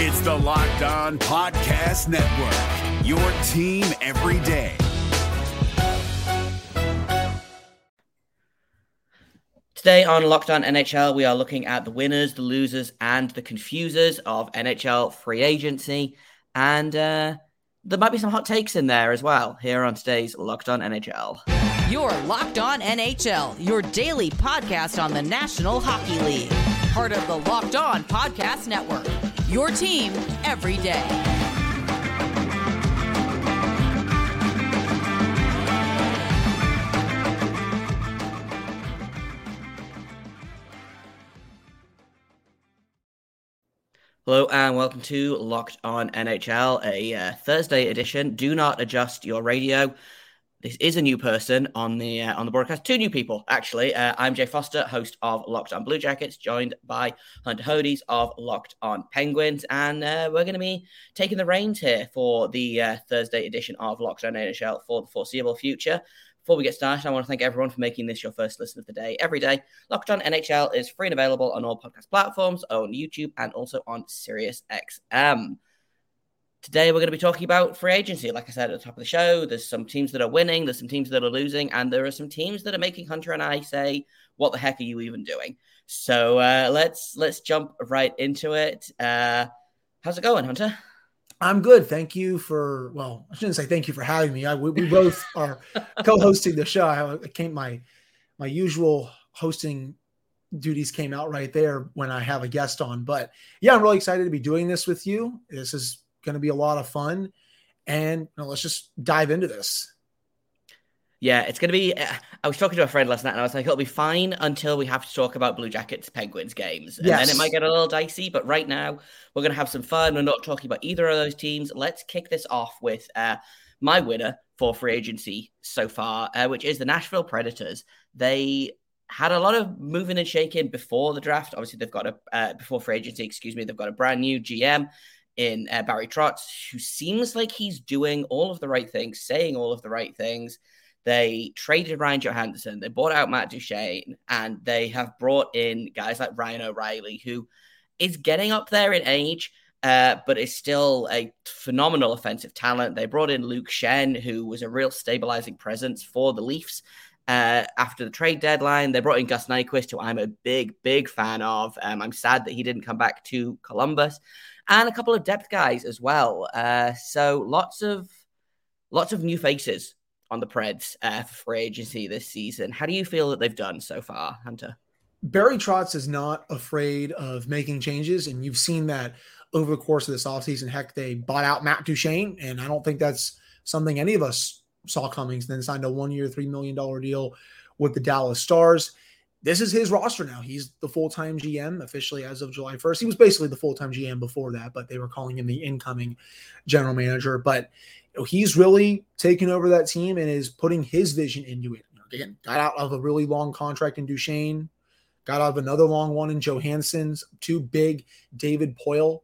It's the Locked On Podcast Network, your team every day. Today on Locked On NHL, we are looking at the winners, the losers, and the confusers of NHL free agency. And uh, there might be some hot takes in there as well here on today's Locked On NHL. Your Locked On NHL, your daily podcast on the National Hockey League. Part of the Locked On Podcast Network. Your team every day. Hello and welcome to Locked On NHL, a uh, Thursday edition. Do not adjust your radio. This is a new person on the uh, on the broadcast. Two new people, actually. Uh, I'm Jay Forster, host of Locked On Blue Jackets, joined by Hunter Hodies of Locked On Penguins, and uh, we're going to be taking the reins here for the uh, Thursday edition of Locked On NHL for the foreseeable future. Before we get started, I want to thank everyone for making this your first listen of the day every day. Locked On NHL is free and available on all podcast platforms, on YouTube, and also on SiriusXM. Today, we're going to be talking about free agency. Like I said at the top of the show, there's some teams that are winning, there's some teams that are losing, and there are some teams that are making Hunter and I say, "What the heck are you even doing?" So uh, let's let's jump right into it. Uh, how's it going, Hunter? I'm good. Thank you for well, I shouldn't say thank you for having me. I we, we both are co-hosting the show. I came my my usual hosting duties came out right there when I have a guest on. But yeah, I'm really excited to be doing this with you. This is going to be a lot of fun, and you know, let's just dive into this. Yeah, it's going to be. Uh, I was talking to a friend last night and I was like, it'll be fine until we have to talk about Blue Jackets Penguins games. And yes. then it might get a little dicey. But right now, we're going to have some fun. We're not talking about either of those teams. Let's kick this off with uh, my winner for free agency so far, uh, which is the Nashville Predators. They had a lot of moving and shaking before the draft. Obviously, they've got a, uh, before free agency, excuse me, they've got a brand new GM in uh, Barry Trotz, who seems like he's doing all of the right things, saying all of the right things. They traded Ryan Johansen, they bought out Matt Duchene, and they have brought in guys like Ryan O'Reilly, who is getting up there in age, uh, but is still a phenomenal offensive talent. They brought in Luke Schenn, who was a real stabilizing presence for the Leafs. Uh, after the trade deadline, they brought in Gus Nyquist, who I'm a big, big fan of. Um, I'm sad that he didn't come back to Columbus, and a couple of depth guys as well. Uh, so lots of lots of new faces on the Preds uh, for free agency this season. How do you feel that they've done so far, Hunter? Barry Trotz is not afraid of making changes, and you've seen that over the course of this offseason. Heck, they bought out Matt Duchene, and I don't think that's something any of us saw coming. And then signed a one-year, three million dollar deal with the Dallas Stars. This is his roster now. He's the full-time GM officially as of July 1st. He was basically the full-time GM before that, but they were calling him the incoming general manager. But he's really taken over that team and is putting his vision into it. Again, got out of a really long contract in Duchene, got out of another long one in Johansen's, two big David Poile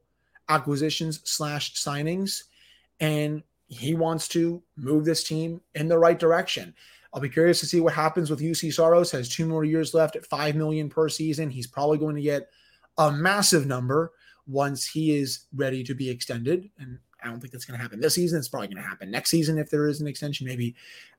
acquisitions slash signings, and he wants to move this team in the right direction. I'll be curious to see what happens with Juuse Saros. Has two more years left at five million per season. He's probably going to get a massive number once he is ready to be extended. And I don't think that's going to happen this season. It's probably going to happen next season if there is an extension, maybe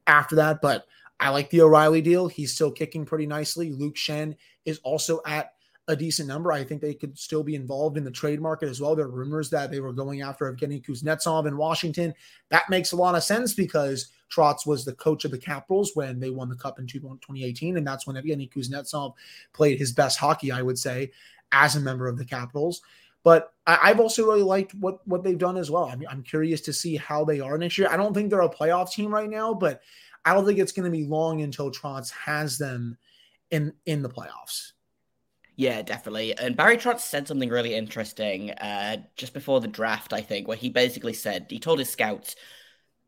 after that. But I like the O'Reilly deal. He's still kicking pretty nicely. Luke Schenn is also at a decent number. I think they could still be involved in the trade market as well. There are rumors that they were going after Evgeny Kuznetsov in Washington. That makes a lot of sense because Trotz was the coach of the Capitals when they won the Cup in 2018, and that's when Evgeny Kuznetsov played his best hockey, I would say, as a member of the Capitals. But I, have also really liked what what they've done as well. I mean, I'm curious to see how they are next year. I don't think they're a playoff team right now, but I don't think it's going to be long until Trotz has them in in the playoffs. Yeah, definitely. And Barry Trotz said something really interesting uh, just before the draft, I think, where he basically said he told his scouts,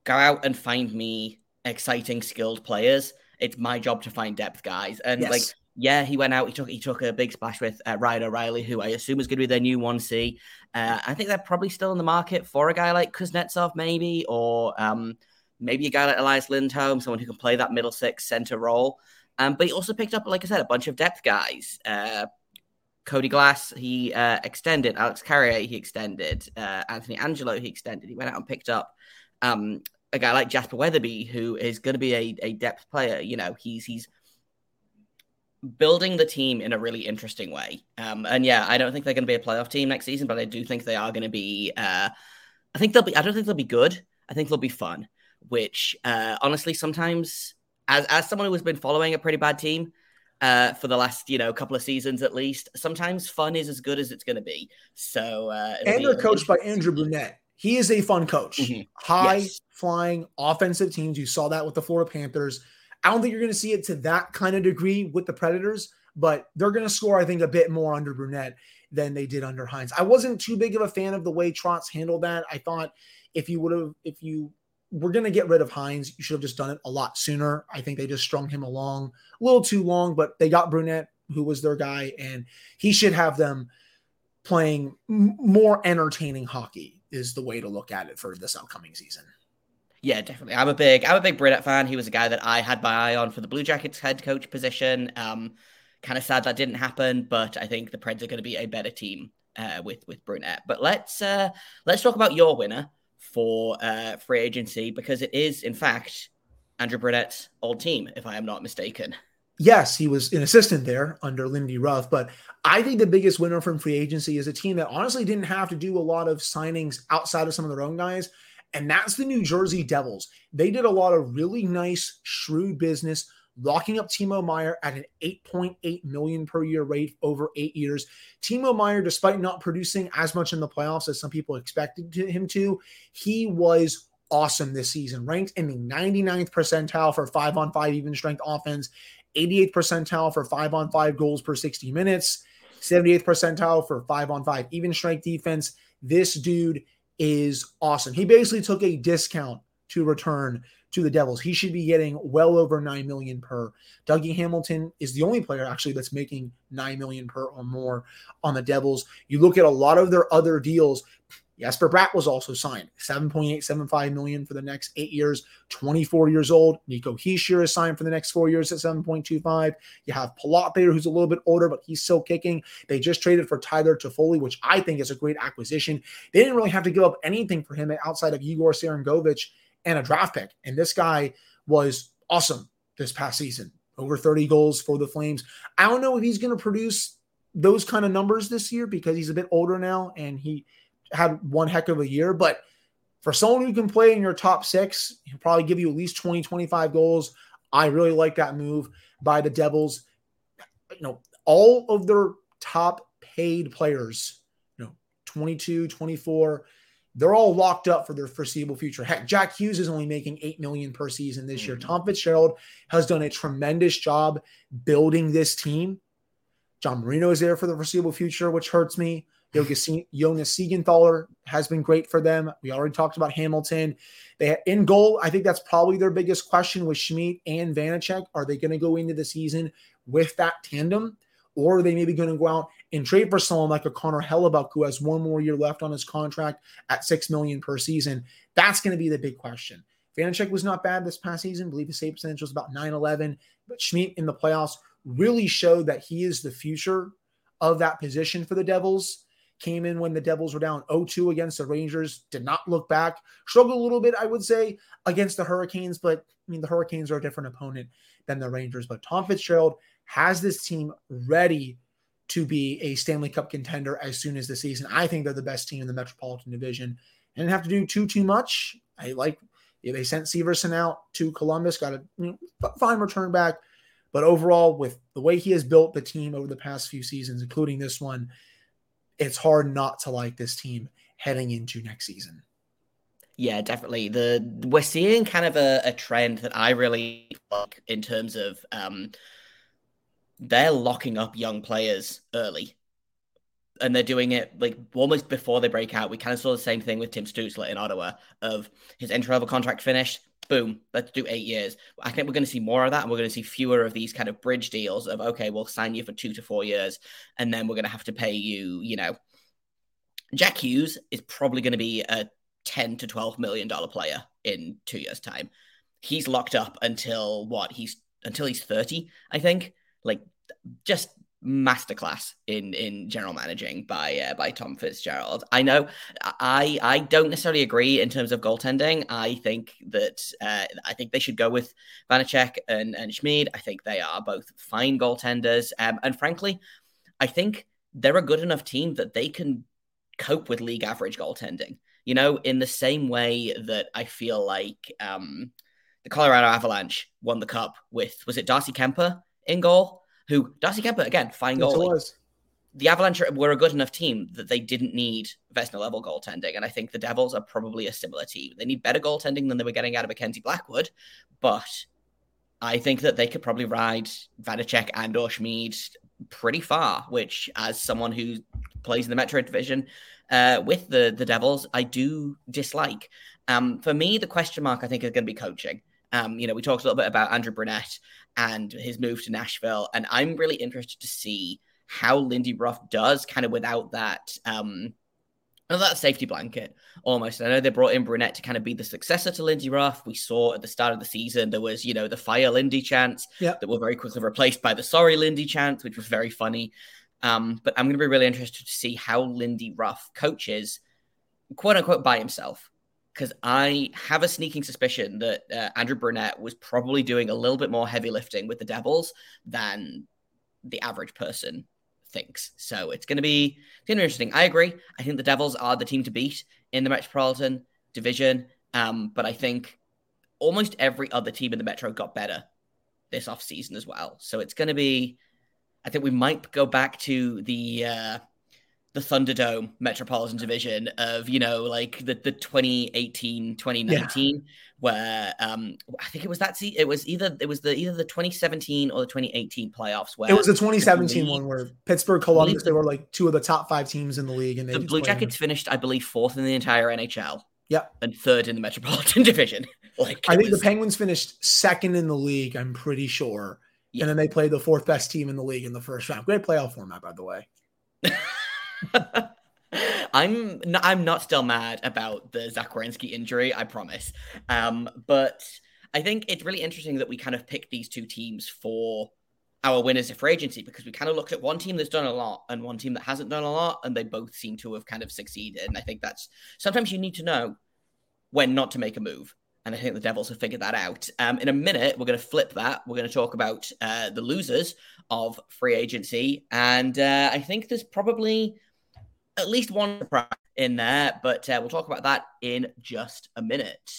"Go out and find me exciting, skilled players. It's my job to find depth guys." And yes. like yeah, he went out. He took he took a big splash with uh, Ryan O'Reilly, who I assume is going to be their new one C. Uh, I think they're probably still in the market for a guy like Kuznetsov, maybe, or um, maybe a guy like Elias Lindholm, someone who can play that middle six center role. Um, but he also picked up, like I said, a bunch of depth guys. Uh, Cody Glass, he uh, extended. Alex Carrier, he extended. Uh, Anthony Angelo, he extended. He went out and picked up um, a guy like Jasper Weatherby, who is going to be a, a depth player. You know, he's he's building the team in a really interesting way. Um, and yeah, I don't think they're going to be a playoff team next season, but I do think they are going to be. Uh, I think they'll be. I don't think they'll be good. I think they'll be fun. Which uh, honestly, sometimes, as as someone who has been following a pretty bad team uh, for the last you know couple of seasons at least, sometimes fun is as good as it's going to be. So, uh, and they're coached by Andrew Brunette. He is a fun coach. Mm-hmm. High yes. flying offensive teams. You saw that with the Florida Panthers. I don't think you're going to see it to that kind of degree with the Predators, but they're going to score, I think, a bit more under Brunette than they did under Hynes. I wasn't too big of a fan of the way Trotz handled that. I thought if you would have, if you were going to get rid of Hynes, you should have just done it a lot sooner. I think they just strung him along a little too long, but they got Brunette, who was their guy, and he should have them playing more entertaining hockey is the way to look at it for this upcoming season. Yeah, definitely. I'm a big I'm a big Brunette fan. He was a guy that I had my eye on for the Blue Jackets head coach position. Um, kind of sad that didn't happen, but I think the Preds are going to be a better team uh, with with Brunette. But let's uh, let's talk about your winner for uh, free agency because it is in fact Andrew Brunette's old team, if I am not mistaken. Yes, he was an assistant there under Lindy Ruff, but I think the biggest winner from free agency is a team that honestly didn't have to do a lot of signings outside of some of their own guys and that's the New Jersey Devils. They did a lot of really nice, shrewd business, locking up Timo Meier at an 8.8 million per year rate over eight years. Timo Meier, despite not producing as much in the playoffs as some people expected him to, he was awesome this season, ranked in the 99th percentile for five on five even strength offense, 88th percentile for five on five goals per 60 minutes, 78th percentile for five on five even strength defense. This dude is awesome. He basically took a discount to return to the Devils. He should be getting well over 9 million per. Dougie Hamilton is the only player actually that's making 9 million per or more on the Devils. You look at a lot of their other deals, Jesper Bratt was also signed 7.875 million for the next eight years, 24 years old. Nico Hischier is signed for the next four years at 7.25. You have Palat there, who's a little bit older, but he's still kicking. They just traded for Tyler Toffoli, which I think is a great acquisition. They didn't really have to give up anything for him outside of Igor Sharangovich and a draft pick. And this guy was awesome this past season. Over 30 goals for the Flames. I don't know if he's going to produce those kind of numbers this year because he's a bit older now and he had one heck of a year, but for someone who can play in your top six, he'll probably give you at least 20, 25 goals. I really like that move by the Devils. You know, all of their top paid players, you know, 22, 24, they're all locked up for their foreseeable future. Heck, Jack Hughes is only making 8 million per season this mm-hmm. year. Tom Fitzgerald has done a tremendous job building this team. John Marino is there for the foreseeable future, which hurts me. Jonas Siegenthaler has been great for them. We already talked about Hamilton. They in goal. I think that's probably their biggest question with Schmid and Vanecek. Are they going to go into the season with that tandem, or are they maybe going to go out and trade for someone like a Connor Hellebuyck who has one more year left on his contract at six million per season? That's going to be the big question. Vanecek was not bad this past season. I believe the save percentage was about 9-11, but Schmid in the playoffs really showed that he is the future of that position for the Devils came in when the Devils were down 0-2 against the Rangers, did not look back, struggled a little bit, I would say, against the Hurricanes, but I mean the Hurricanes are a different opponent than the Rangers. But Tom Fitzgerald has this team ready to be a Stanley Cup contender as soon as the season. I think they're the best team in the Metropolitan Division. And didn't have to do too too much. I like yeah, they sent Severson out to Columbus, got a you know, fine return back. But overall, with the way he has built the team over the past few seasons, including this one, it's hard not to like this team heading into next season. Yeah, definitely. The we're seeing kind of a, a trend that I really like in terms of um, they're locking up young players early. And they're doing it like almost before they break out. We kind of saw the same thing with Tim Stützle in Ottawa of his entry level contract finished boom, let's do eight years. I think we're going to see more of that. And we're going to see fewer of these kind of bridge deals of, okay, we'll sign you for two to four years. And then we're going to have to pay you, you know, Jack Hughes is probably going to be a 10 to 12 million dollar player in two years time. He's locked up until what he's until he's 30, I think. Like just masterclass in in general managing by uh, by Tom Fitzgerald. I know I I don't necessarily agree in terms of goaltending. I think that uh, I think they should go with Vanecek and and Schmid. I think they are both fine goaltenders, um, and frankly, I think they're a good enough team that they can cope with league average goaltending. You know, in the same way that I feel like um, the Colorado Avalanche won the cup with was it Darcy Kuemper in goal? Who Darcy Kuemper again, fine goal. The Avalanche were a good enough team that they didn't need Vezina level goaltending, and I think the Devils are probably a similar team. They need better goaltending than they were getting out of Mackenzie Blackwood, but I think that they could probably ride Vanecek and or Schmid pretty far. Which, as someone who plays in the Metro Division uh, with the the Devils, I do dislike. Um, for me, the question mark I think is going to be coaching. Um, you know, we talked a little bit about Andrew Brunette and his move to Nashville. And I'm really interested to see how Lindy Ruff does kind of without that um that safety blanket almost. I know they brought in Brunette to kind of be the successor to Lindy Ruff. We saw at the start of the season there was, you know, the fire Lindy chants yep. that were very quickly replaced by the sorry Lindy chants, which was very funny. Um, but I'm going to be really interested to see how Lindy Ruff coaches, quote unquote, by himself because I have a sneaking suspicion that uh, Andrew Brunette was probably doing a little bit more heavy lifting with the Devils than the average person thinks. So it's going to be going to be interesting. I agree. I think the Devils are the team to beat in the Metropolitan Division, um, but I think almost every other team in the Metro got better this off season as well. So it's going to be. I think we might go back to the. Uh, the Thunderdome Metropolitan Division of, you know, like the, the 2018, 2019, yeah. where um I think it was that see it was either it was the either the 2017 or the 2018 playoffs where it was the 2017 the one where Pittsburgh, Columbus, they were like two of the top five teams in the league. And the Blue Jackets finished, I believe, fourth in the entire NHL. Yeah. And third in the Metropolitan Division. like I think was... the Penguins finished second in the league, I'm pretty sure. Yeah. And then they played the fourth best team in the league in the first round. Great playoff format, by the way. I'm not, I'm not still mad about the Zach Werenski injury, I promise. Um, but I think it's really interesting that we kind of picked these two teams for our winners of free agency because we kind of looked at one team that's done a lot and one team that hasn't done a lot, and they both seem to have kind of succeeded. And I think that's sometimes you need to know when not to make a move. And I think the Devils have figured that out. Um, in a minute, we're going to flip that. We're going to talk about uh, the losers of free agency. And uh, I think there's probably at least one surprise in there, but uh, we'll talk about that in just a minute.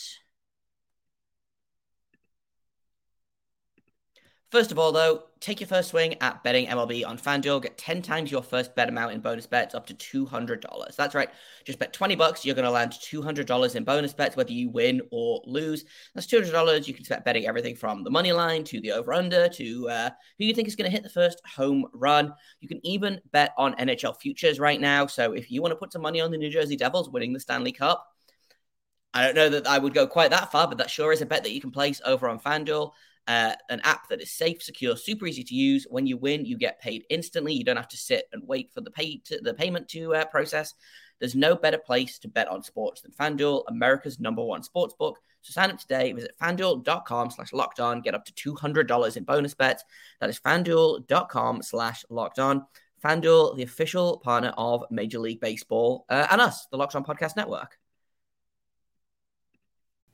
First of all, though, take your first swing at betting MLB on FanDuel. Get 10 times your first bet amount in bonus bets up to $200. That's right. Just bet 20 bucks. You're going to land $200 in bonus bets, whether you win or lose. That's $200. You can start betting everything from the money line to the over under to uh, who you think is going to hit the first home run. You can even bet on NHL futures right now. So if you want to put some money on the New Jersey Devils winning the Stanley Cup, I don't know that I would go quite that far, but that sure is a bet that you can place over on FanDuel uh, an app that is safe, secure, super easy to use. When you win, you get paid instantly. You don't have to sit and wait for the pay to, the payment to uh, process. There's no better place to bet on sports than FanDuel, America's number one sports book. So sign up today. Visit fanduel.com slash locked on. Get up to $200 in bonus bets. That is fanduel.com slash locked on. FanDuel, the official partner of Major League Baseball uh, and us, the Locked On Podcast Network.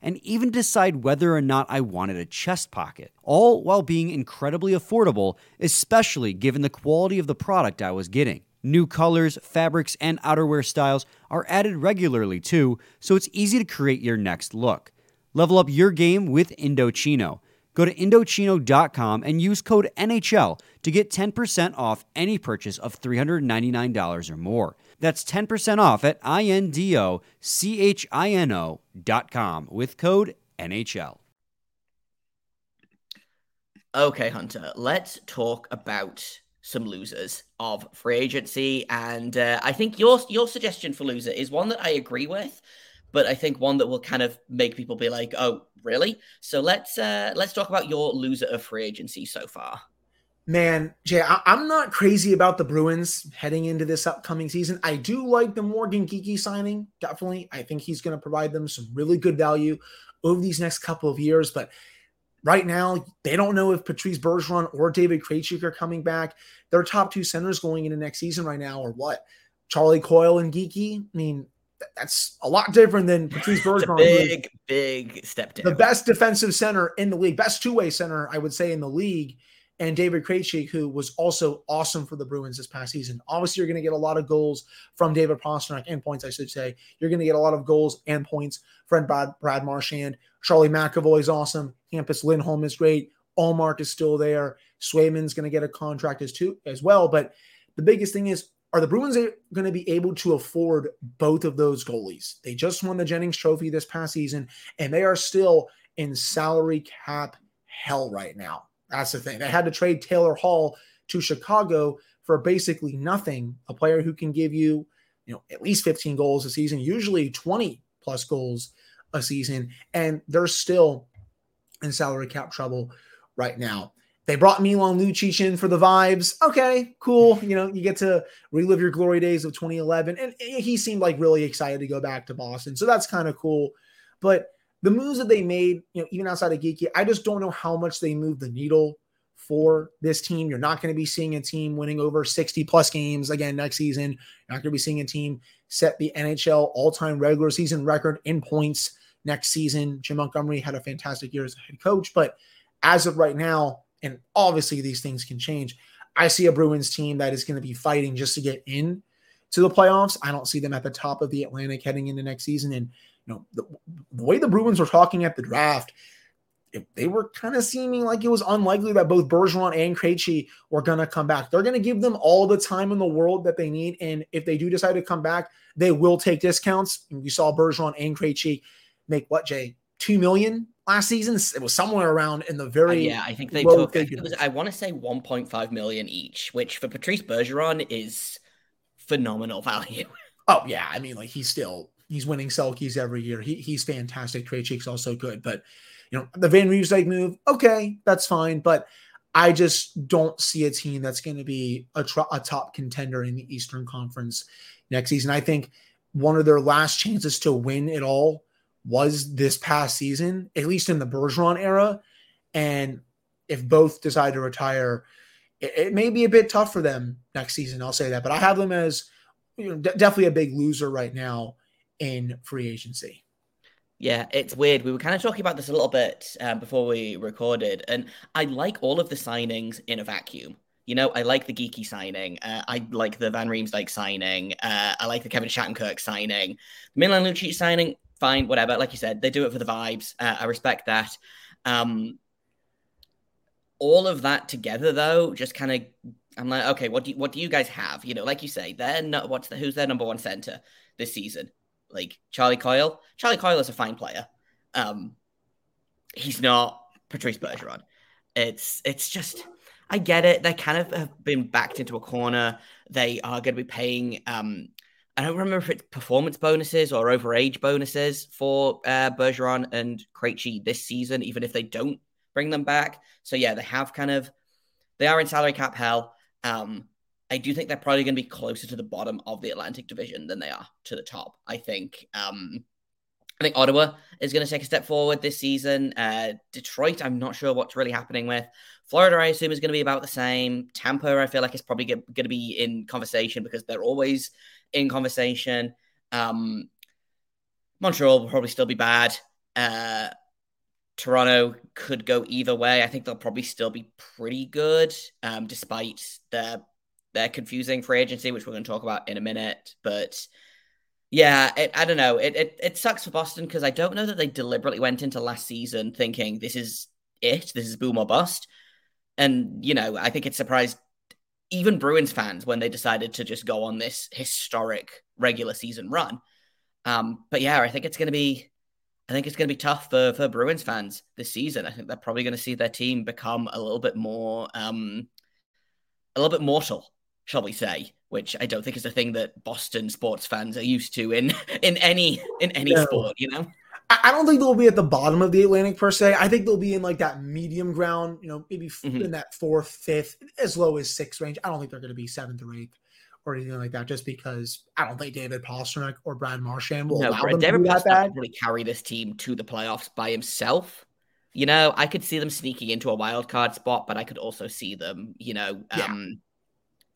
and even decide whether or not I wanted a chest pocket, all while being incredibly affordable, especially given the quality of the product I was getting. New colors, fabrics, and outerwear styles are added regularly too, so it's easy to create your next look. Level up your game with Indochino. Go to Indochino.com and use code NHL to get 10% off any purchase of $399 or more. That's 10% off at I-N-D-O-C-H-I-N-O dot com with code NHL. Okay, Hunter, let's talk about some losers of free agency, and uh, I think your your suggestion for loser is one that I agree with, but I think one that will kind of make people be like, "Oh, really?" So let's uh, let's talk about your loser of free agency so far. Man, Jay, I- am not crazy about the Bruins heading into this upcoming season. I do like the Morgan Geekie signing, definitely. I think he's going to provide them some really good value over these next couple of years. But right now, they don't know if Patrice Bergeron or David Krejci are coming back. Their top two centers going into next season right now are what? Charlie Coyle and Geekie. I mean, that's a lot different than Patrice Bergeron. big, big step down. The best defensive center in the league, best two way center, I would say, in the league and David Krejci, who was also awesome for the Bruins this past season. Obviously, you're going to get a lot of goals from David Pastrnak and points, I should say. You're going to get a lot of goals and points from Brad, Brad Marchand. Charlie McAvoy is awesome. Hampus Lindholm is great. Ullmark is still there. Swayman's going to get a contract as too as well. But the biggest thing is, are the Bruins going to be able to afford both of those goalies? They just won the Jennings Trophy this past season, and they are still in salary cap hell right now. That's the thing. They had to trade Taylor Hall to Chicago for basically nothing. A player who can give you, you know, at least 15 goals a season, usually 20 plus goals a season, and they're still in salary cap trouble right now. They brought Milan Lucic in for the vibes. Okay, cool. You know, you get to relive your glory days of 2011, and he seemed like really excited to go back to Boston, so that's kind of cool. But the moves that they made, you know, even outside of Geekie, I just don't know how much they move the needle for this team. You're not going to be seeing a team winning over 60 plus games again next season. You're not going to be seeing a team set the NHL all time regular season record in points next season. Jim Montgomery had a fantastic year as a head coach, but as of right now, and obviously these things can change, I see a Bruins team that is going to be fighting just to get in to the playoffs. I don't see them at the top of the Atlantic heading into next season. And you know, the, the way the Bruins were talking at the draft, if they were kind of seeming like it was unlikely that both Bergeron and Krejci were going to come back. They're going to give them all the time in the world that they need, and if they do decide to come back, they will take discounts. And we saw Bergeron and Krejci make what Jay two million last season. It was somewhere around in the very uh, yeah. I think they took. I, was, I want to say one point five million each, which for Patrice Bergeron is phenomenal value. Oh yeah, I mean like he's still He's winning Selkes every year. He, he's fantastic. Krejci's also good, but you know the Van Riemsdyk move, okay, that's fine. But I just don't see a team that's going to be a, tr- a top contender in the Eastern Conference next season. I think one of their last chances to win it all was this past season, at least in the Bergeron era. And if both decide to retire, it, it, may be a bit tough for them next season. I'll say that, but I have them as you know, d- definitely a big loser right now in free agency. Yeah, it's weird. We were kind of talking about this a little bit um, before we recorded, and I like all of the signings in a vacuum. You know, I like the Geekie signing. Uh, I like the Van Riemsdyk signing. Uh, I like the Kevin Shattenkirk signing. Milan Lucic signing, fine, whatever. Like you said, they do it for the vibes. Uh, I respect that. Um, all of that together, though, just kind of, I'm like, okay, what do you, what do you guys have? You know, like you say, they're not, what's the, who's their number one center this season? like Charlie Coyle. Charlie Coyle is a fine player. Um, he's not Patrice Bergeron. It's it's just I get it. They kind of have been backed into a corner. They are going to be paying. Um, I don't remember if it's performance bonuses or overage bonuses for uh, Bergeron and Krejci this season, even if they don't bring them back. So yeah, they have kind of they are in salary cap hell. Um, I do think they're probably going to be closer to the bottom of the Atlantic Division than they are to the top. I think. Um, I think Ottawa is going to take a step forward this season. Uh, Detroit, I'm not sure what's really happening with. Florida, I assume, is going to be about the same. Tampa, I feel like is probably going to be in conversation because they're always in conversation. Um, Montreal will probably still be bad. Uh, Toronto could go either way. I think they'll probably still be pretty good, um, despite their their confusing free agency, which we're going to talk about in a minute. But yeah, it, I don't know. It, it, it sucks for Boston because I don't know that they deliberately went into last season thinking this is it, this is boom or bust. And, you know, I think it surprised even Bruins fans when they decided to just go on this historic regular season run. Um, but yeah, I think it's going to be, I think it's going to be tough for for Bruins fans this season. I think they're probably going to see their team become a little bit more um, a little bit mortal, shall we say? Which I don't think is a thing that Boston sports fans are used to in in any in any no. sport. You know. I don't think they'll be at the bottom of the Atlantic per se. I think they'll be in like that medium ground, you know, maybe mm-hmm. in that fourth, fifth, as low as sixth range. I don't think they're going to be seventh or eighth or anything like that, just because I don't think David Pastrnak or Brad Marchand will no, allow them David to that bad. really carry this team to the playoffs by himself. You know, I could see them sneaking into a wild card spot, but I could also see them, you know, um,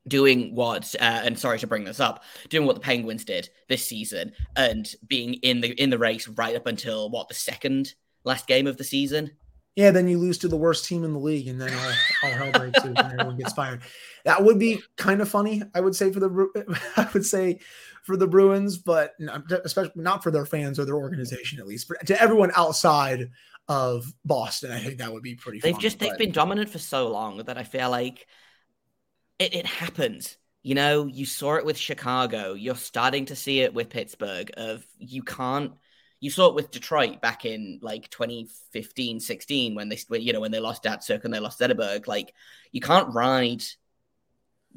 doing what uh, and sorry to bring this up doing what the penguins did this season and being in the in the race right up until what the second last game of the season? Yeah then you lose to the worst team in the league and then all, all hell breaks loose and everyone gets fired. That would be kind of funny i would say for the i would say for the bruins but not, especially not for their fans or their organization at least but to everyone outside of boston i think that would be pretty they've funny, just they've been dominant for so long that i feel like it, it happens. You know, you saw it with Chicago. You're starting to see it with Pittsburgh. Of you can't. You saw it with Detroit back in like 2015, 16 when they, you know, when they lost Datsyuk and they lost Zetterberg. Like, you can't ride,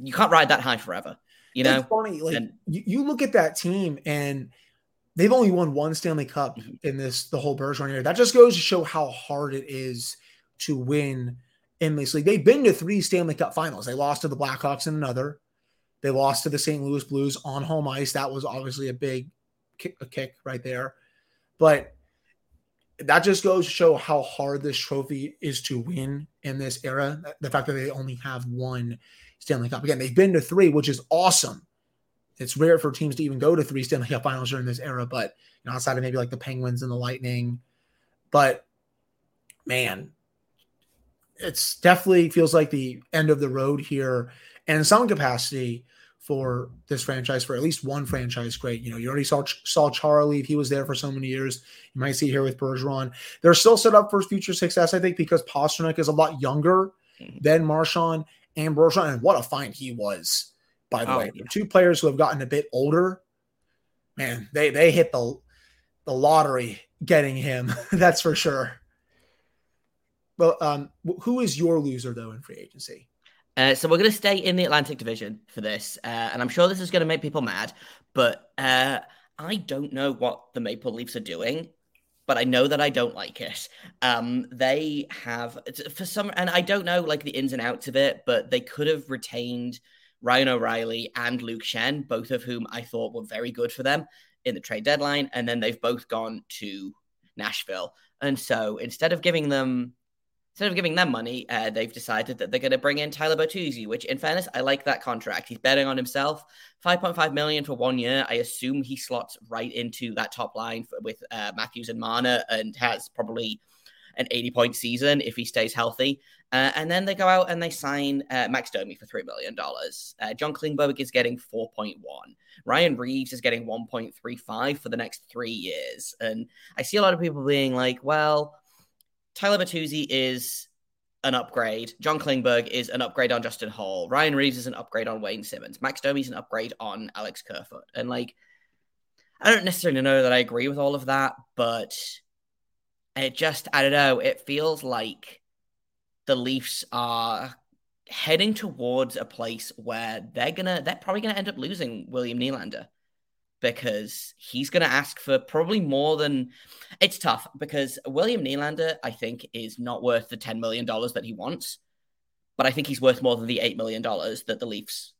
you can't ride that high forever. You know, it's funny. Like and, you, you look at that team and they've only won one Stanley Cup mm-hmm. in this the whole Bergeron year. That just goes to show how hard it is to win in this league. They've been to three Stanley Cup finals. They lost to the Blackhawks in another. They lost to the St. Louis Blues on home ice. That was obviously a big kick, a kick right there. But that just goes to show how hard this trophy is to win in this era. The fact that they only have one Stanley Cup. Again, they've been to three, which is awesome. It's rare for teams to even go to three Stanley Cup finals during this era, but you know, outside of maybe like the Penguins and the Lightning. But man, it's definitely feels like the end of the road here, and in some capacity for this franchise, for at least one franchise. Great, you know, you already saw saw Charlie. If he was there for so many years, you might see here with Bergeron. They're still set up for future success, I think, because Pastrnak is a lot younger mm-hmm. than Marchand and Bergeron, and what a find he was. By the oh, way, yeah. two players who have gotten a bit older. Man, they they hit the the lottery getting him. That's for sure. Well, um, who is your loser though in free agency? Uh, so we're going to stay in the Atlantic Division for this, uh, and I'm sure this is going to make people mad, but uh, I don't know what the Maple Leafs are doing, but I know that I don't like it. Um, they have for some, and I don't know like the ins and outs of it, but they could have retained Ryan O'Reilly and Luke Schenn, both of whom I thought were very good for them in the trade deadline, and then they've both gone to Nashville, and so instead of giving them instead of giving them money, uh, they've decided that they're going to bring in Tyler Bertuzzi, which, in fairness, I like that contract. He's betting on himself. 5.5 million for one year. I assume he slots right into that top line for, with uh, Matthews and Marner and has probably an 80 point season if he stays healthy. Uh, and then they go out and they sign uh, Max Domi for $3 million. Uh, John Klingberg is getting 4.1. Ryan Reaves is getting 1.35 for the next three years. And I see a lot of people being like, well, Tyler Bertuzzi is an upgrade. John Klingberg is an upgrade on Justin Holl. Ryan Reaves is an upgrade on Wayne Simmonds. Max Domi is an upgrade on Alex Kerfoot. And like, I don't necessarily know that I agree with all of that, but it just, I don't know, it feels like the Leafs are heading towards a place where they're gonna, they're probably gonna end up losing William Nylander because he's going to ask for probably more than it's tough because William Nylander, I think, is not worth the $10 million that he wants, but I think he's worth more than the $8 million that the Leafs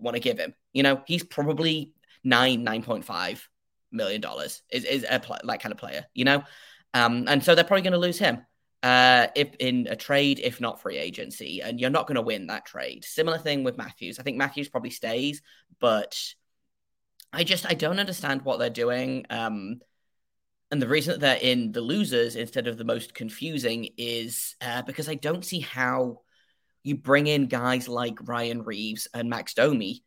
want to give him. You know, he's probably nine, $9.5 million is, is a pl- that kind of player, you know? Um, and so they're probably going to lose him. Uh, if in a trade, if not free agency, and you're not going to win that trade. Similar thing with Matthews. I think Matthews probably stays, but I just I don't understand what they're doing. Um, and the reason that they're in the losers instead of the most confusing is uh, because I don't see how you bring in guys like Ryan Reaves and Max Domi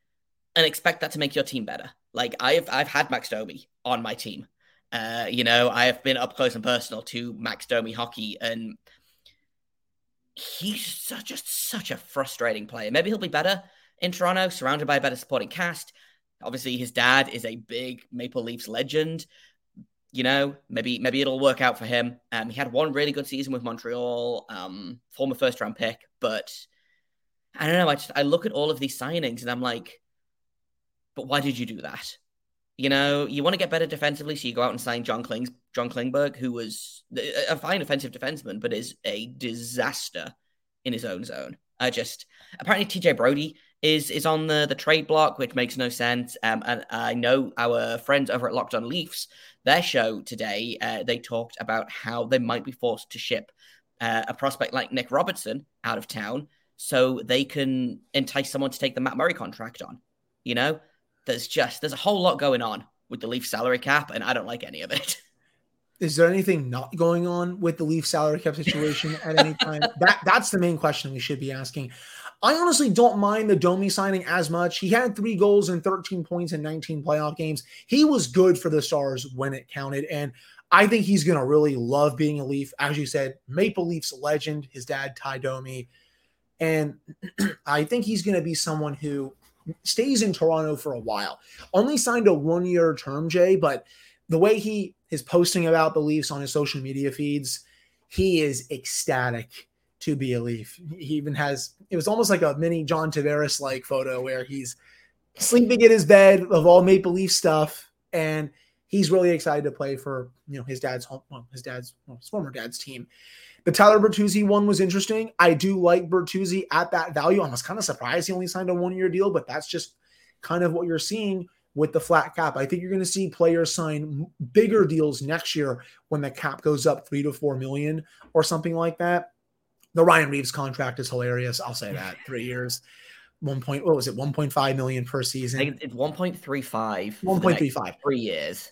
and expect that to make your team better. Like I've I've had Max Domi on my team. Uh, you know, I have been up close and personal to Max Domi hockey, and he's such, just such a frustrating player. Maybe he'll be better in Toronto, surrounded by a better supporting cast. Obviously, his dad is a big Maple Leafs legend. You know, maybe maybe it'll work out for him. Um, he had one really good season with Montreal, um, former first round pick, but I don't know. I just I look at all of these signings and I'm like, but why did you do that? You know, you want to get better defensively, so you go out and sign John Klings, John Klingberg, who was a fine offensive defenseman, but is a disaster in his own zone. I just apparently TJ Brodie is is on the the trade block, which makes no sense. Um, and I know our friends over at Locked On Leafs, their show today, uh, they talked about how they might be forced to ship uh, a prospect like Nick Robertson out of town so they can entice someone to take the Matt Murray contract on. You know, there's just there's a whole lot going on with the Leaf salary cap, and I don't like any of it. Is there anything not going on with the Leaf salary cap situation at any time? that that's the main question we should be asking. I honestly don't mind the Domi signing as much. He had three goals and 13 points in 19 playoff games. He was good for the Stars when it counted. And I think he's going to really love being a Leaf. As you said, Maple Leafs legend, his dad, Ty Domi. And I think he's going to be someone who stays in Toronto for a while. Only signed a one year term, Jay, but the way he is posting about the Leafs on his social media feeds, he is ecstatic to be a Leaf. He even has it was almost like a mini John Tavares like photo where he's sleeping in his bed of all Maple Leaf stuff, and he's really excited to play for you know his dad's home, well, his dad's well, his former dad's team. The Tyler Bertuzzi one was interesting. I do like Bertuzzi at that value. I was kind of surprised he only signed a one year deal, but that's just kind of what you're seeing with the flat cap. I think you're going to see players sign bigger deals next year when the cap goes up three to four million or something like that. The Ryan Reaves contract is hilarious. I'll say that three years, one point. What was it? One point five million per season. it's one point three five. One point three five. Three years.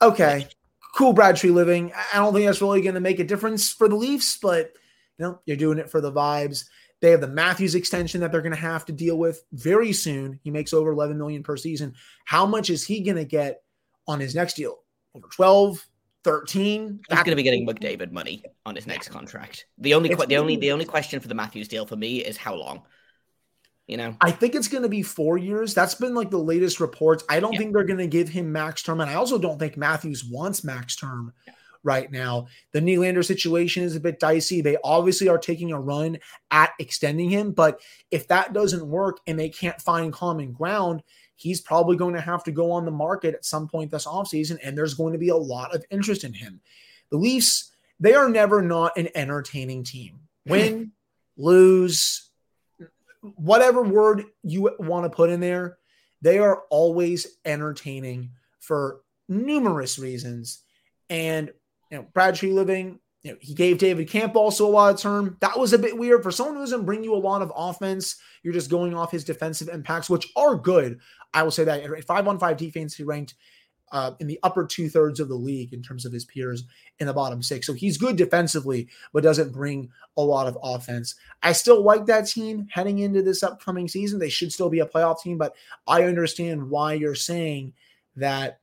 Okay, cool. Brad Treliving. I don't think that's really going to make a difference for the Leafs, but you know you're doing it for the vibes. They have the Matthews extension that they're going to have to deal with very soon. He makes over 11 million per season. How much is he going to get on his next deal? Over 12, 13. He's going to be getting McDavid money on his next contract. The only the only the only question for the Matthews deal for me is how long. You know, I think it's going to be four years. That's been like the latest reports. I don't yeah. think they're going to give him max term, and I also don't think Matthews wants max term yeah. right now. The Nylander situation is a bit dicey. They obviously are taking a run at extending him, but if that doesn't work and they can't find common ground, he's probably going to have to go on the market at some point this offseason, and there's going to be a lot of interest in him. The Leafs, they are never not an entertaining team. Win, lose, whatever word you want to put in there, they are always entertaining for numerous reasons. And you know, Brad Treliving, you know, he gave David Kampf also a lot of term. That was a bit weird for someone who doesn't bring you a lot of offense. You're just going off his defensive impacts, which are good. I will say that five on five defense, he ranked uh, in the upper two thirds of the league in terms of his peers in the bottom six. So he's good defensively, but doesn't bring a lot of offense. I still like that team heading into this upcoming season. They should still be a playoff team, but I understand why you're saying that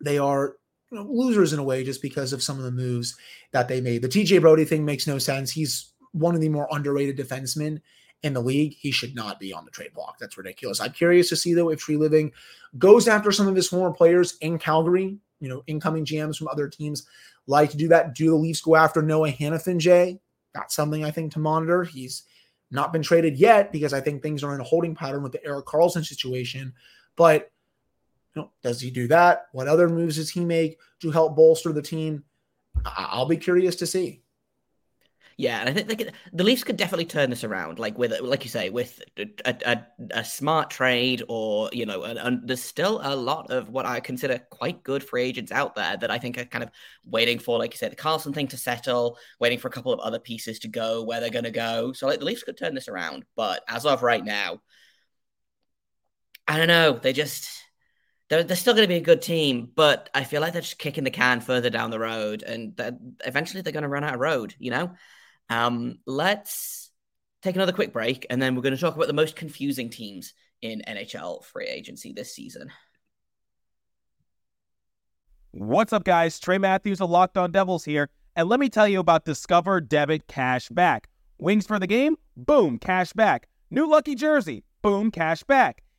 they are you know, losers in a way just because of some of the moves that they made. The TJ Brodie thing makes no sense. He's one of the more underrated defensemen in the league, he should not be on the trade block. That's ridiculous. I'm curious to see though if Treliving goes after some of his former players in Calgary. You know, incoming GMs from other teams like to do that. Do the Leafs go after Noah Hanifin, Jay? That's something I think to monitor. He's not been traded yet because I think things are in a holding pattern with the Erik Karlsson situation. But you know, does he do that? What other moves does he make to help bolster the team? I'll be curious to see. Yeah, and I think could, the Leafs could definitely turn this around, like with, like you say, with a, a, a smart trade, or you know, and, there's still a lot of what I consider quite good free agents out there that I think are kind of waiting for, like you said, the Karlsson thing to settle, waiting for a couple of other pieces to go where they're going to go. So like the Leafs could turn this around, but as of right now, I don't know. They just they're, they're still going to be a good team, but I feel like they're just kicking the can further down the road, and eventually they're going to run out of road. You know. Um, let's take another quick break, and then we're going to talk about the most confusing teams in NHL free agency this season. What's up, guys? Trey Matthews of Locked On Devils here, and let me tell you about Discover Debit Cash Back. Wings for the game? Boom, cash back. New lucky jersey? Boom, cash back.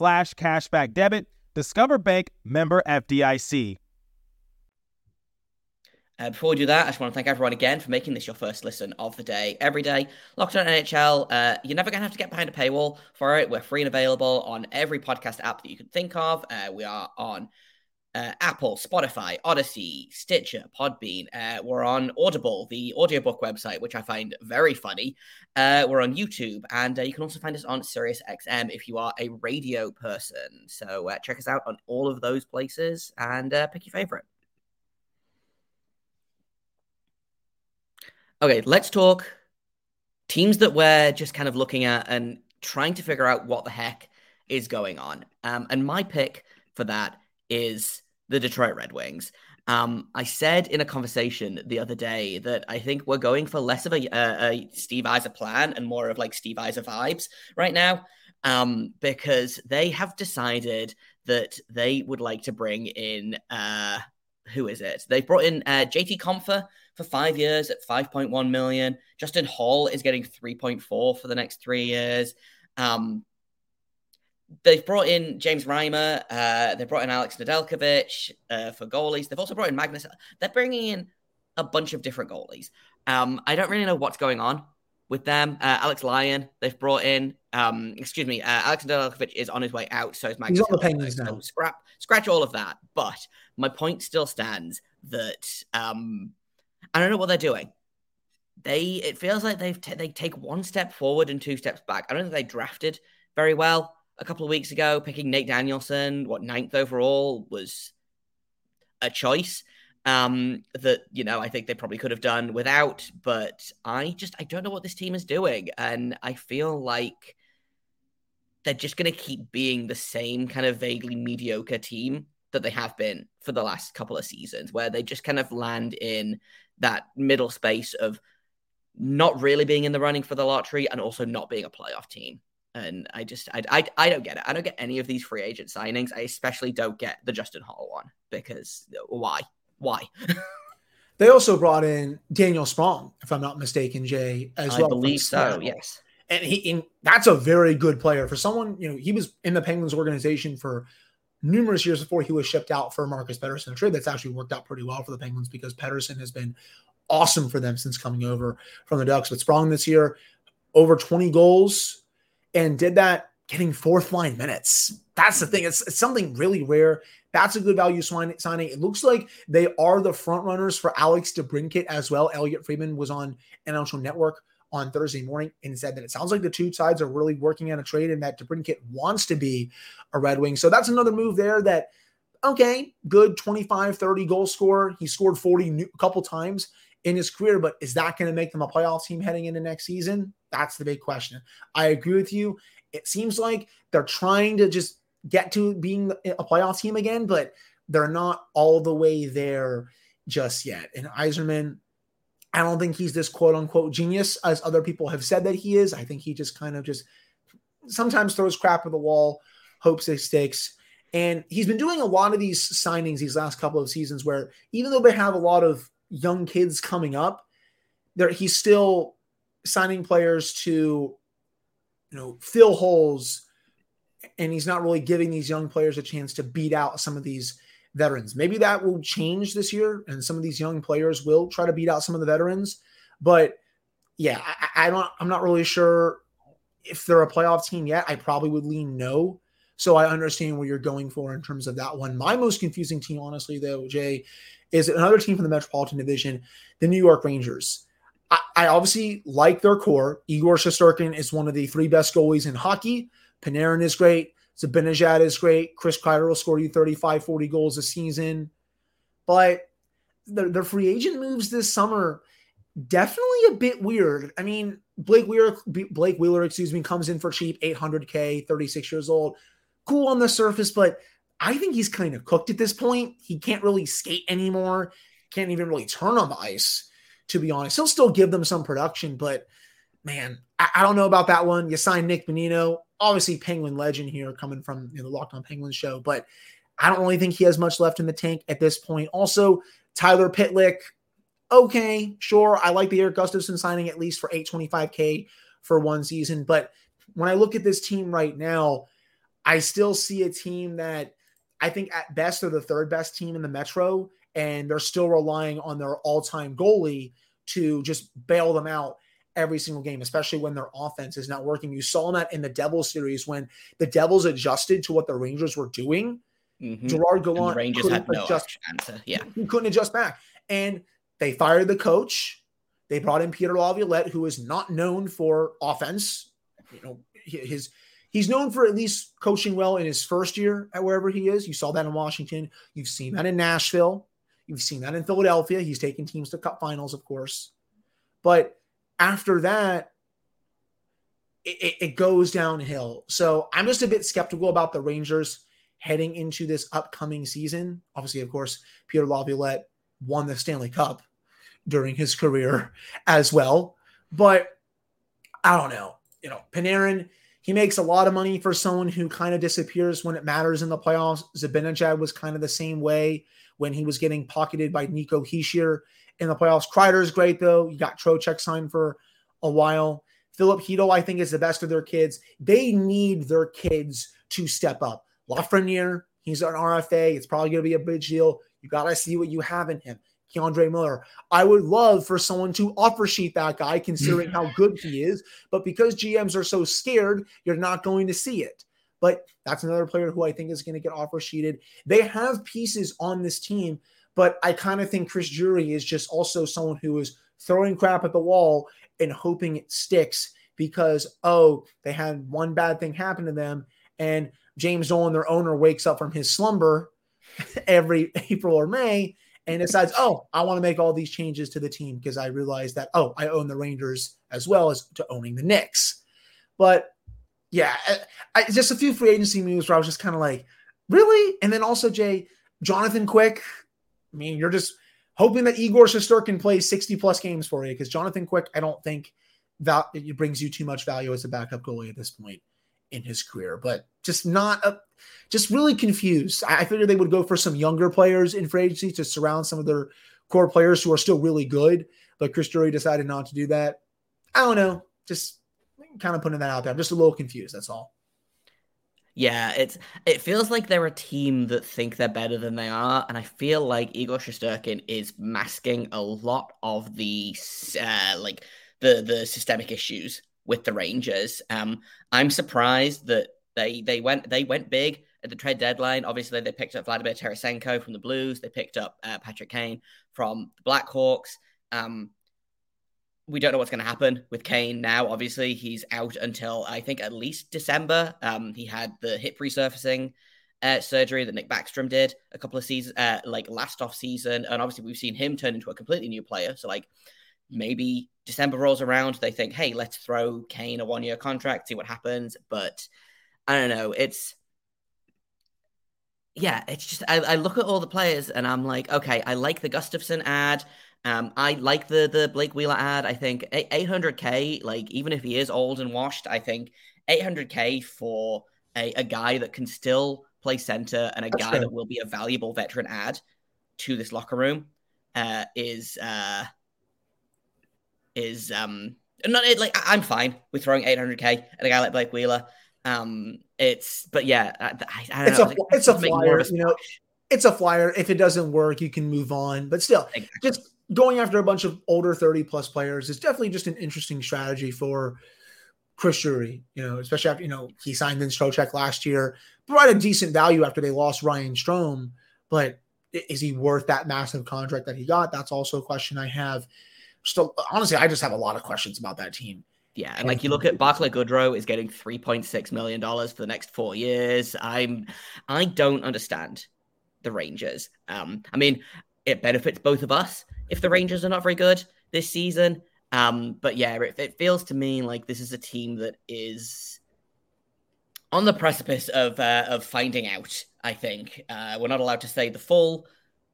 slash cashback debit. Discover Bank member FDIC. Uh, before we do that, I just want to thank everyone again for making this your first listen of the day. Every day, Locked On NHL. Uh, you're never going to have to get behind a paywall for it. We're free and available on every podcast app that you can think of. Uh, we are on uh, Apple, Spotify, Odyssey, Stitcher, Podbean. Uh, we're on Audible, the audiobook website, which I find very funny. Uh, we're on YouTube, and uh, you can also find us on SiriusXM if you are a radio person. So uh, check us out on all of those places and uh, pick your favorite. Okay, let's talk teams that we're just kind of looking at and trying to figure out what the heck is going on. Um, and my pick for that is the Detroit Red Wings. Um, I said in a conversation the other day that I think we're going for less of a, a, Steve Yzerman plan and more of like Steve Yzerman vibes right now, um, because they have decided that they would like to bring in uh, who is it? They've brought in uh, JT Compher for five years at 5.1 million. Justin Holl is getting 3.4 for the next three years. Um, they've brought in James Reimer. Uh, they've brought in Alex Nedeljkovic uh, for goalies. They've also brought in Magnus. They're bringing in a bunch of different goalies. Um, I don't really know what's going on with them. Uh, Alex Lyon, they've brought in. Um, excuse me, uh, Alex Nedeljkovic is on his way out, so is Magnus. He's on the Penguins now. So scrap, scratch all of that. But my point still stands that um, I don't know what they're doing. They it feels like they've t- they take one step forward and two steps back. I don't think they drafted very well a couple of weeks ago, picking Nate Danielson, what ninth overall was a choice um, that you know I think they probably could have done without. But I just I don't know what this team is doing, and I feel like they're just going to keep being the same kind of vaguely mediocre team that they have been for the last couple of seasons, where they just kind of land in that middle space of not really being in the running for the lottery and also not being a playoff team. And I just, I, I, I don't get it. I don't get any of these free agent signings. I especially don't get the Justin Holl one because why? Why? they also brought in Daniel Sprong, if I'm not mistaken, Jay, as I well. believe so. Yes. And he, and that's a very good player for someone. You know, he was in the Penguins organization for numerous years before he was shipped out for Marcus Pettersson. A trade that's actually worked out pretty well for the Penguins because Pettersson has been awesome for them since coming over from the Ducks. But Sprong this year, over 20 goals, and did that getting fourth line minutes. That's the thing. It's, it's something really rare. That's a good value signing. It looks like they are the front runners for Alex DeBrincat as well. Elliot Friedman was on NHL Network on Thursday morning and said that it sounds like the two sides are really working on a trade and that DeBrincat wants to be a Red Wing. So that's another move there that, okay, good 25, 30 goal scorer. He scored 40 a couple times in his career, but is that going to make them a playoff team heading into next season? That's the big question. I agree with you. It seems like they're trying to just get to being a playoff team again, but they're not all the way there just yet. And Yzerman, I don't think he's this quote unquote genius as other people have said that he is. I think he just kind of just sometimes throws crap at the wall, hopes it sticks. And he's been doing a lot of these signings these last couple of seasons where even though they have a lot of young kids coming up, there he's still signing players to you know fill holes and he's not really giving these young players a chance to beat out some of these veterans. Maybe that will change this year and some of these young players will try to beat out some of the veterans, but yeah, I, I don't I'm not really sure if they're a playoff team yet. I probably would lean no. So I understand what you're going for in terms of that one. My most confusing team, honestly, though, Jay, is another team from the Metropolitan Division, the New York Rangers. I, I obviously like their core. Igor Shesterkin is one of the three best goalies in hockey. Panarin is great. Zibanejad is great. Chris Kreider will score you 35, 40 goals a season. But the, the free agent moves this summer definitely a bit weird. I mean, Blake Wheeler, Blake Wheeler, excuse me, comes in for cheap, 800k, 36 years old. Cool on the surface, but I think he's kind of cooked at this point. He can't really skate anymore. Can't even really turn on the ice, to be honest. He'll still give them some production, but man, I, I, don't know about that one. You signed Nick Bonino, obviously Penguin legend here, coming from you know, the Locked On Penguins show, but I don't really think he has much left in the tank at this point. Also, Tyler Pitlick, okay, sure. I like the Erik Gustafsson signing at least for 825K for one season. But when I look at this team right now, I still see a team that I think at best they're the third best team in the Metro, and they're still relying on their all time goalie to just bail them out every single game, especially when their offense is not working. You saw that in the Devils series when the Devils adjusted to what the Rangers were doing. Mm-hmm. Gerard Gallant Rangers had no adjust, answer. Yeah, he couldn't adjust back, and they fired the coach. They brought in Peter Laviolette, who is not known for offense. You know, his he's known for at least coaching well in his first year at wherever he is. You saw that in Washington. You've seen that in Nashville. You've seen that in Philadelphia. He's taken teams to cup finals, of course. But after that, it, it, goes downhill. So I'm just a bit skeptical about the Rangers heading into this upcoming season. Obviously, of course, Peter Laviolette won the Stanley Cup during his career as well. But I don't know. You know, Panarin, he makes a lot of money for someone who kind of disappears when it matters in the playoffs. Zibanejad was kind of the same way when he was getting pocketed by Nico Hischier in the playoffs. Kreider is great though. You got Trocheck signed for a while. Filip Chytil, I think, is the best of their kids. They need their kids to step up. Lafreniere, he's an RFA. It's probably going to be a big deal. You got to see what you have in him. K'Andre Miller. I would love for someone to offer sheet that guy, considering mm-hmm. how good he is. But because GMs are so scared, you're not going to see it. But that's another player who I think is going to get offer sheeted. They have pieces on this team but I kind of think Chris Drury is just also someone who is throwing crap at the wall and hoping it sticks because, oh, they had one bad thing happen to them. And James Dolan, their owner, wakes up from his slumber every April or May and decides, oh, I want to make all these changes to the team because I realize that, oh, I own the Rangers as well as to owning the Knicks. But yeah, I, I, just a few free agency moves where I was just kind of like, really? And then also, Jay, Jonathan Quick, I mean, you're just hoping that Igor Shesterkin plays 60 plus games for you because Jonathan Quick, I don't think that it brings you too much value as a backup goalie at this point in his career, but just not a, just really confused. I figured they would go for some younger players in free agency to surround some of their core players who are still really good, but Chris Drury decided not to do that. I don't know, just kind of putting that out there. I'm just a little confused. That's all. Yeah, it's it feels like they're a team that think they're better than they are, and I feel like Igor Shesterkin is masking a lot of the uh, like the the systemic issues with the Rangers. Um, I'm surprised that they they went they went big at the trade deadline. Obviously, they picked up Vladimir Tarasenko from the Blues. They picked up uh, Patrick Kane from the Blackhawks. Um, we don't know what's going to happen with Kane now. Obviously, he's out until I think at least December. Um, he had the hip resurfacing uh, surgery that Nick Backstrom did a couple of seasons, uh, like last off season, and obviously we've seen him turn into a completely new player. So like maybe December rolls around, they think, hey, let's throw Kane a one year contract, see what happens. But I don't know. It's yeah, it's just I, I look at all the players and I'm like, okay, I like the Gustafsson add. Um, I like the the Blake Wheeler add. I think 800k, like even if he is old and washed, I think 800k for a, a guy that can still play center and a That's guy true. that will be a valuable veteran add to this locker room uh, is uh, is um not it, like I'm fine with throwing 800k at a guy like Blake Wheeler. Um, it's but yeah, I, I don't it's know. A, it's a flyer, you know. It's a flyer. If it doesn't work, you can move on. But still, exactly. just going after a bunch of older 30 plus players is definitely just an interesting strategy for Chris Drury, you know, especially after, you know, he signed in Trocheck last year, provided decent value after they lost Ryan Strome, but is he worth that massive contract that he got? That's also a question I have. Still, honestly, I just have a lot of questions about that team. Yeah, and like you look at Barclay Goodrow is getting three point six million dollars for the next four years. I'm, I don't understand the Rangers. Um, I mean, it benefits both of us if the Rangers are not very good this season. Um, but yeah, it, it feels to me like this is a team that is on the precipice of uh, of finding out. I think uh, we're not allowed to say the full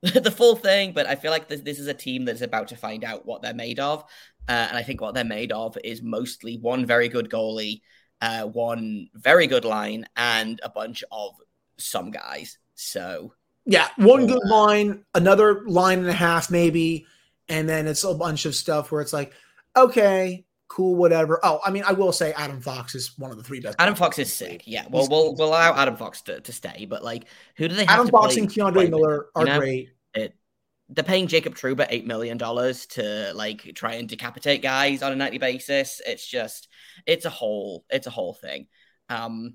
the full thing, but I feel like this, this is a team that's about to find out what they're made of. Uh, and I think what they're made of is mostly one very good goalie, uh, one very good line, and a bunch of some guys. So yeah, one good line, another line and a half, maybe, and then it's a bunch of stuff where it's like, okay, cool, whatever. Oh, I mean, I will say Adam Fox is one of the three best. Adam Fox is sick. Yeah, well, we'll we'll allow Adam Fox to, to stay, but like, who do they? have Adam Fox and K'Andre Miller are you know? great. They're paying Jacob Trouba eight million dollars to like try and decapitate guys on a nightly basis. It's just, it's a whole, it's a whole thing. Um,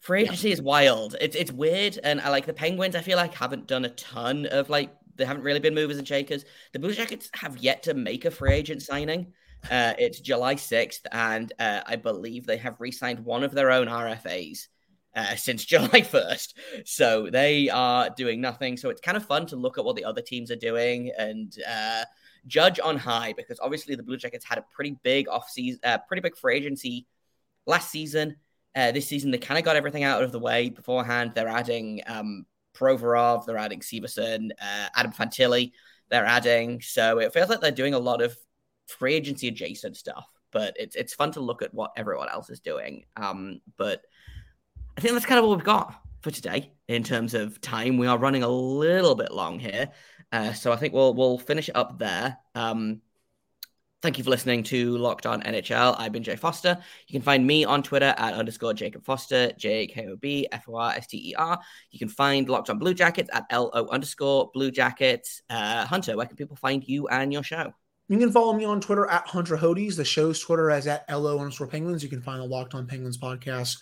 free agency yeah. is wild. It's it's weird, and I like the Penguins. I feel like haven't done a ton of like they haven't really been movers and shakers. The Blue Jackets have yet to make a free agent signing. Uh, it's July 6th, and uh, I believe they have re signed one of their own RFAs uh, since July 1st. So they are doing nothing. So it's kind of fun to look at what the other teams are doing and uh, judge on high because obviously the Blue Jackets had a pretty big offseason, uh, pretty big free agency last season. Uh, this season, they kind of got everything out of the way beforehand. They're adding um, Provorov, they're adding Severson, uh, Adam Fantilli, they're adding. So it feels like they're doing a lot of free agency adjacent stuff, but it's it's fun to look at what everyone else is doing. Um, but I think that's kind of all we've got for today in terms of time. We are running a little bit long here, uh, so I think we'll we'll finish up there. Um, Thank you for listening to Locked On NHL. I've been Jay Forster. You can find me on Twitter at underscore Jacob Forster, J K O B F O R S T E R. You can find Locked On Blue Jackets at L O underscore Blue Jackets. Uh, Hunter, where can people find you and your show? You can follow me on Twitter at Hunter Hodies. The show's Twitter is at LO underscore Penguins. You can find the Locked On Penguins podcast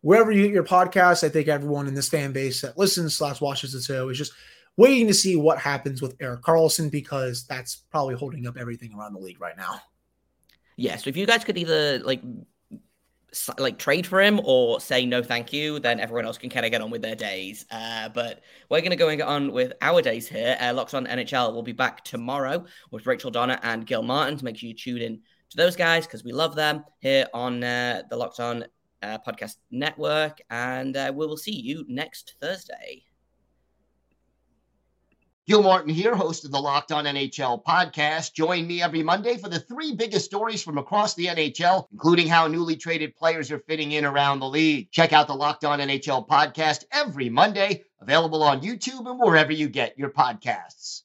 wherever you get your podcast. I think everyone in this fan base that listens slash watches the show is just waiting to see what happens with Erik Karlsson because that's probably holding up everything around the league right now. Yeah, so if you guys could either like like trade for him or say no thank you then everyone else can kind of get on with their days uh, but we're going to go and get on with our days here uh, locks on nhl will be back tomorrow with rachel donner and gil martin to make sure you tune in to those guys because we love them here on uh, the locked on uh, podcast network and uh, we will see you next thursday Gil Martin here, host of the Locked On NHL podcast. Join me every Monday for the three biggest stories from across the NHL, including how newly traded players are fitting in around the league. Check out the Locked On NHL podcast every Monday, available on YouTube and wherever you get your podcasts.